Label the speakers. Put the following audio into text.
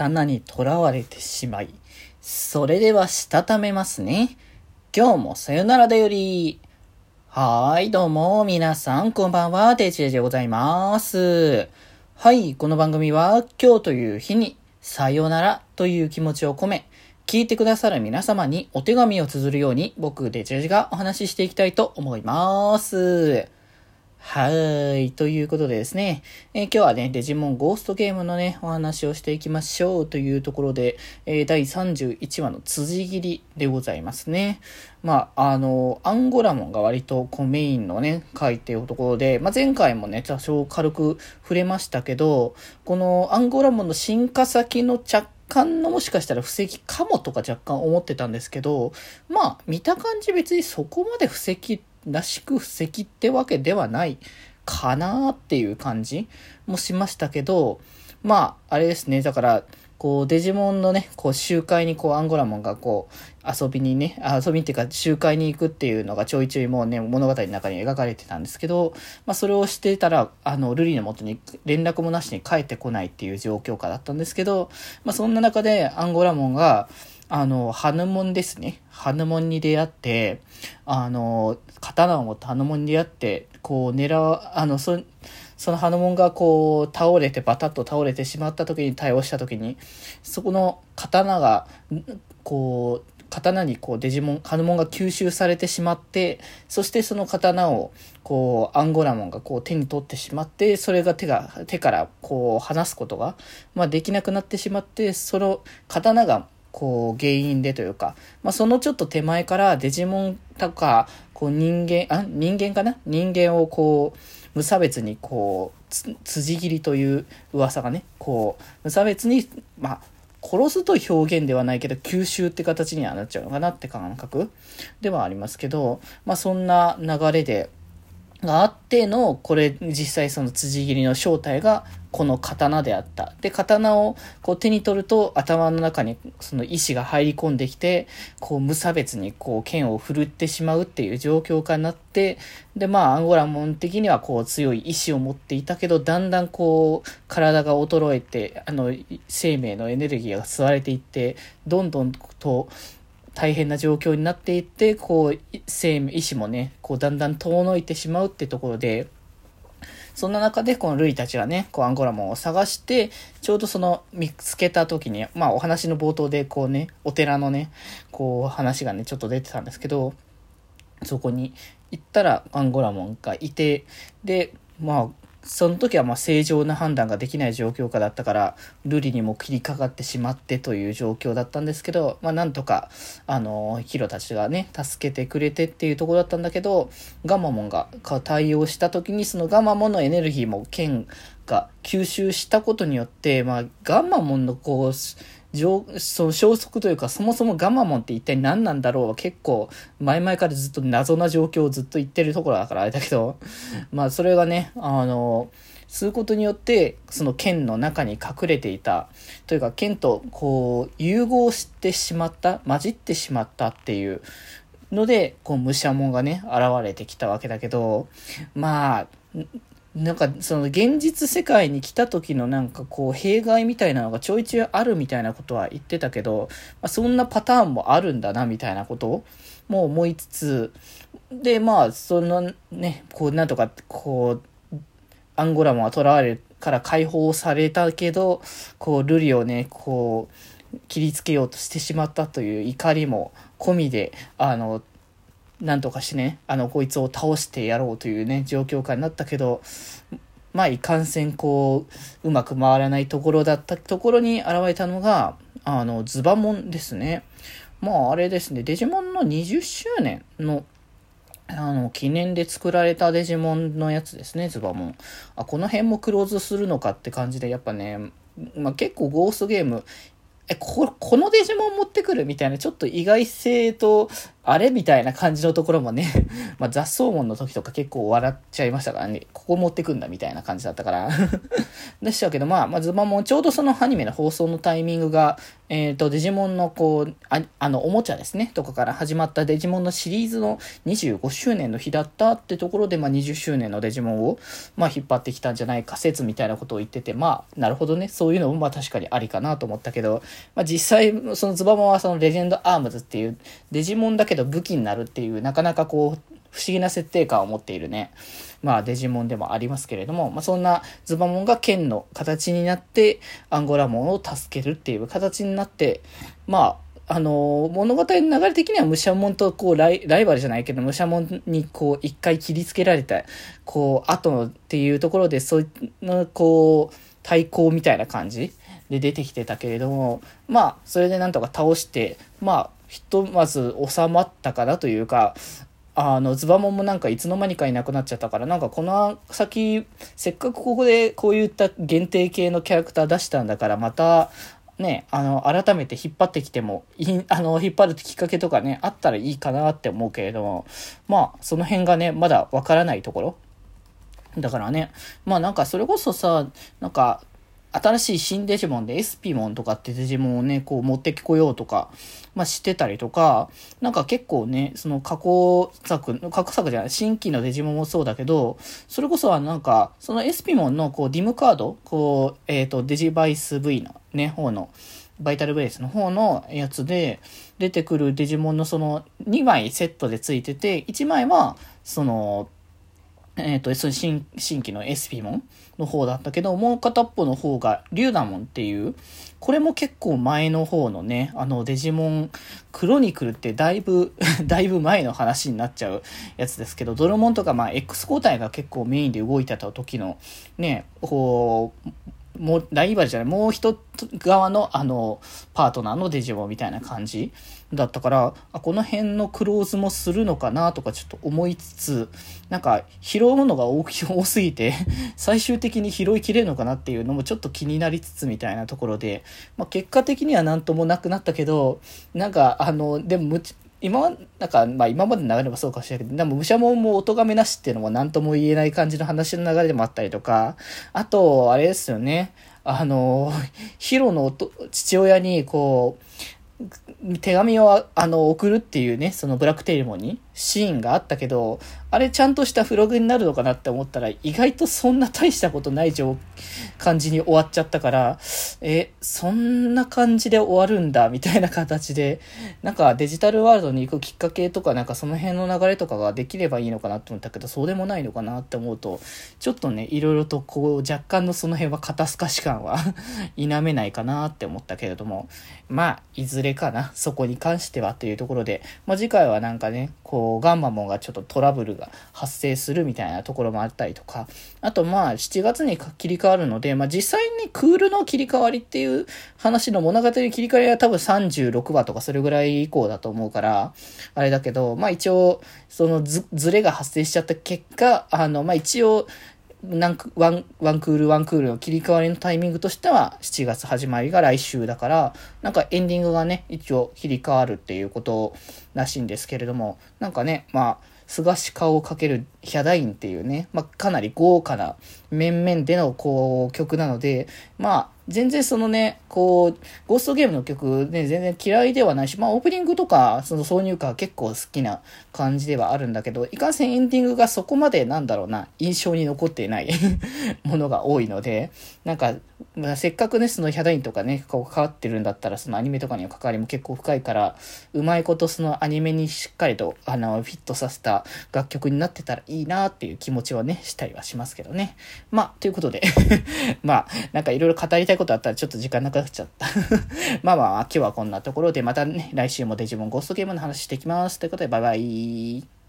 Speaker 1: 刀に囚われてしまい、それではしたためますね。今日もさよならだより。はーい、どうも、皆さん、こんばんは、デジェジでございます。はい、この番組は、今日という日に、さよならという気持ちを込め、聞いてくださる皆様にお手紙を綴るように、僕、デジェジがお話ししていきたいと思います。はい。ということでですね、えー、今日はね、デジモンゴーストゲームのね、お話をしていきましょうというところで、えー、第31話の辻切りでございますね。まあ、あの、アンゴラモンが割とこうメインのね、書いてるところで、まあ、前回もね、多少軽く触れましたけど、このアンゴラモンの進化先の着干のもしかしたら布石かもとか若干思ってたんですけど、まあ、見た感じ別にそこまで布石らしく布石ってわけではないかなっていう感じもしましたけど、まあ、あれですね。だから、こう、デジモンのね、こう、集会にこう、アンゴラモンがこう、遊びにね、遊びっていうか、集会に行くっていうのがちょいちょいもうね、物語の中に描かれてたんですけど、まあ、それをしてたら、あの、ルリの元に連絡もなしに帰ってこないっていう状況下だったんですけど、まあ、そんな中で、アンゴラモンが、あの、ハヌモンですね。ハヌモンに出会って、あの、刀を持ったハヌモンに出会って、こう、狙う、あの、そ、そのハヌモンがこう、倒れて、バタッと倒れてしまった時に対応した時に、そこの刀が、こう、刀にこうデジモン、ハヌモンが吸収されてしまって、そしてその刀を、こう、アンゴラモンがこう手に取ってしまって、それが手が、手からこう離すことが、まあできなくなってしまって、その刀がこう原因でというか、まあ、そのちょっと手前からデジモンとか、こう人間、あ、人間かな？人間をこう、無差別にこう、辻切りという噂がね、こう、無差別に、まあ、殺すと表現ではないけど、吸収って形にはなっちゃうのかなって感覚ではありますけど、まあそんな流れで、があっての、これ、実際その辻切りの正体がこの刀であった。で、刀をこう手に取ると頭の中にその意志が入り込んできて、こう無差別にこう剣を振るってしまうっていう状況下になって、で、まあアンゴラモン的にはこう強い意志を持っていたけど、だんだんこう体が衰えて、あの生命のエネルギーが吸われていって、どんどんと大変な状況になっていって、こう、生命、意志もね、こう、だんだん遠のいてしまうってところで、そんな中で、このルイたちはね、こう、アンゴラモンを探して、ちょうどその、見つけた時に、まあ、お話の冒頭で、こうね、お寺のね、こう、話がね、ちょっと出てたんですけど、そこに行ったら、アンゴラモンがいて、で、まあ、その時はま正常な判断ができない状況下だったから、ルリにも切りかかってしまってという状況だったんですけど、まあなんとか、あの、ヒロたちがね、助けてくれてっていうところだったんだけど、ガマモンが対応した時にそのガマモンのエネルギーも剣が吸収したことによって、まあガンマモンのこう、その消息というか、そもそもガマモンって一体何なんだろうは結構、前々からずっと謎な状況をずっと言ってるところだからあれだけど、まあそれがね、あの、することによって、その剣の中に隠れていた、というか剣とこう、融合してしまった、混じってしまったっていうので、こう、武者門がね、現れてきたわけだけど、まあ、なんかその現実世界に来た時のなんかこう弊害みたいなのがちょいちょいあるみたいなことは言ってたけど、まあ、そんなパターンもあるんだなみたいなことも思いつつ、でまあそのね、こうなんとかこう、アンゴラモンは囚われから解放されたけど、こうルリをね、こう切りつけようとしてしまったという怒りも込みで、あの、なんとかしてね、あの、こいつを倒してやろうというね、状況下になったけど、まあ、いかんせん、こう、うまく回らないところだったところに現れたのが、あの、ズバモンですね。まあ、あれですね、デジモンの20周年の、あの、記念で作られたデジモンのやつですね、ズバモン。あ、この辺もクローズするのかって感じで、やっぱね、まあ、結構ゴーストゲーム、え、こ、このデジモン持ってくるみたいな、ちょっと意外性と、あれみたいな感じのところもね、まあ、雑草門の時とか結構笑っちゃいましたからね、ここ持ってくんだみたいな感じだったから。でしたけど、まあ、まあ、ズバモン、ちょうどそのアニメの放送のタイミングが、えっ、ー、と、デジモンのこう、ああの、おもちゃですね、とかから始まったデジモンのシリーズの25周年の日だったってところで、まあ、20周年のデジモンを、まあ、引っ張ってきたんじゃないか説みたいなことを言ってて、まあ、なるほどね、そういうのも、まあ、確かにありかなと思ったけど、まあ、実際、そのズバモンはそのレジェンドアームズっていう、デジモンだけど武器になるっていう、なかなかこう、不思議な設定感を持っているね、まあデジモンでもありますけれども、まあそんなズバモンが剣の形になって、アンゴラモンを助けるっていう形になって、まあ、あの、物語の流れ的にはムシャモンとこうライライバルじゃないけど、ムシャモンにこう一回切りつけられた、こう、後っていうところで、そういうこう、対抗みたいな感じで出てきてたけれども、まあ、それでなんとか倒して、まあ、ひとまず収まったかなというか、あの、ズバモンもなんかいつの間にかいなくなっちゃったから、なんかこの先、せっかくここでこういった限定系のキャラクター出したんだから、また、ね、あの、改めて引っ張ってきても、い あの、引っ張るきっかけとかね、あったらいいかなって思うけれども、まあ、その辺がね、まだわからないところ。だからね、まあなんかそれこそさ、なんか、新しい新デジモンでエスピモンとかってデジモンをね、こう持ってきこようとか、まあしてたりとか、なんか結構ね、その過去作、過去作じゃない、新規のデジモンもそうだけど、それこそはなんか、そのエスピモンのこうディムカード、こう、えっ、ー、と、デジバイス V のね、方の、バイタルベースの方のやつで出てくるデジモンのその2枚セットでついてて、1枚はそのえっ、ー、と、新、新規のエスピモンの方だったけど、もう片っぽの方がリュウダモンっていう、これも結構前の方のね、あのデジモン、クロニクルってだいぶ だいぶ前の話になっちゃうやつですけど、ドロモンとかまあ X 交代が結構メインで動いてた時のね、こう、もう、ライバルじゃない、もう一側のあの、パートナーのデジモンみたいな感じだったから、あ、この辺のクローズもするのかなとかちょっと思いつつ、なんか拾うものが多多すぎて 最終的に拾いきれるのかなっていうのもちょっと気になりつつみたいなところで、まあ、結果的には何ともなくなったけど、なんかあの、でも今は、なんか、まあ今まで流れればそうかもしれないけど、でも武者ももお咎めなしっていうのも何とも言えない感じの話の流れでもあったりとか、あと、あれですよね、あの、ヒロの父親に、こう、手紙をあの送るっていうね、そのブラックテイルモンに。シーンがあったけど、あれちゃんとしたフログになるのかなって思ったら、意外とそんな大したことない感じに終わっちゃったから、え、そんな感じで終わるんだ、みたいな形で、なんかデジタルワールドに行くきっかけとか、なんかその辺の流れとかができればいいのかなと思ったけど、そうでもないのかなって思うと、ちょっとね、いろいろとこう、若干のその辺は肩透かし感は 否めないかなって思ったけれども、まあ、いずれかな、そこに関してはというところで、まあ次回はなんかね、こう、ガンマモンがちょっとトラブルが発生するみたいなところもあったりとか、あとまあ7月に切り替わるので、まあ実際にクールの切り替わりっていう話の物語切り替わりは多分36話とかそれぐらい以降だと思うから、あれだけど、まあ一応、そのず、ずれが発生しちゃった結果、あの、まあ一応、なんワン、ワンクールワンクールの切り替わりのタイミングとしては7月始まりが来週だから、なんかエンディングがね、一応切り替わるっていうことらしいんですけれども、なんかね、まあ、菅氏顔をかけるヒャダインっていうね、まあ、かなり豪華な面々でのこう曲なので、まあ、全然そのね、こう、ゴーストゲームの曲ね、全然嫌いではないし、まあオープニングとか、その挿入歌は結構好きな感じではあるんだけど、いかんせんエンディングがそこまでなんだろうな、印象に残っていない ものが多いので、なんか、まあ、せっかくね、そのヒャダインとかね、こう関わってるんだったら、そのアニメとかには関わりも結構深いから、うまいことそのアニメにしっかりと、あの、フィットさせた楽曲になってたらいいなっていう気持ちはね、したりはしますけどね。まあ、ということで まあ、なんかいろいろ語りたいことあったらちょっと時間なくなっちゃった まあまあ、今日はこんなところで、またね、来週もデジモンゴーストゲームの話していきます。ということで、バイバイ。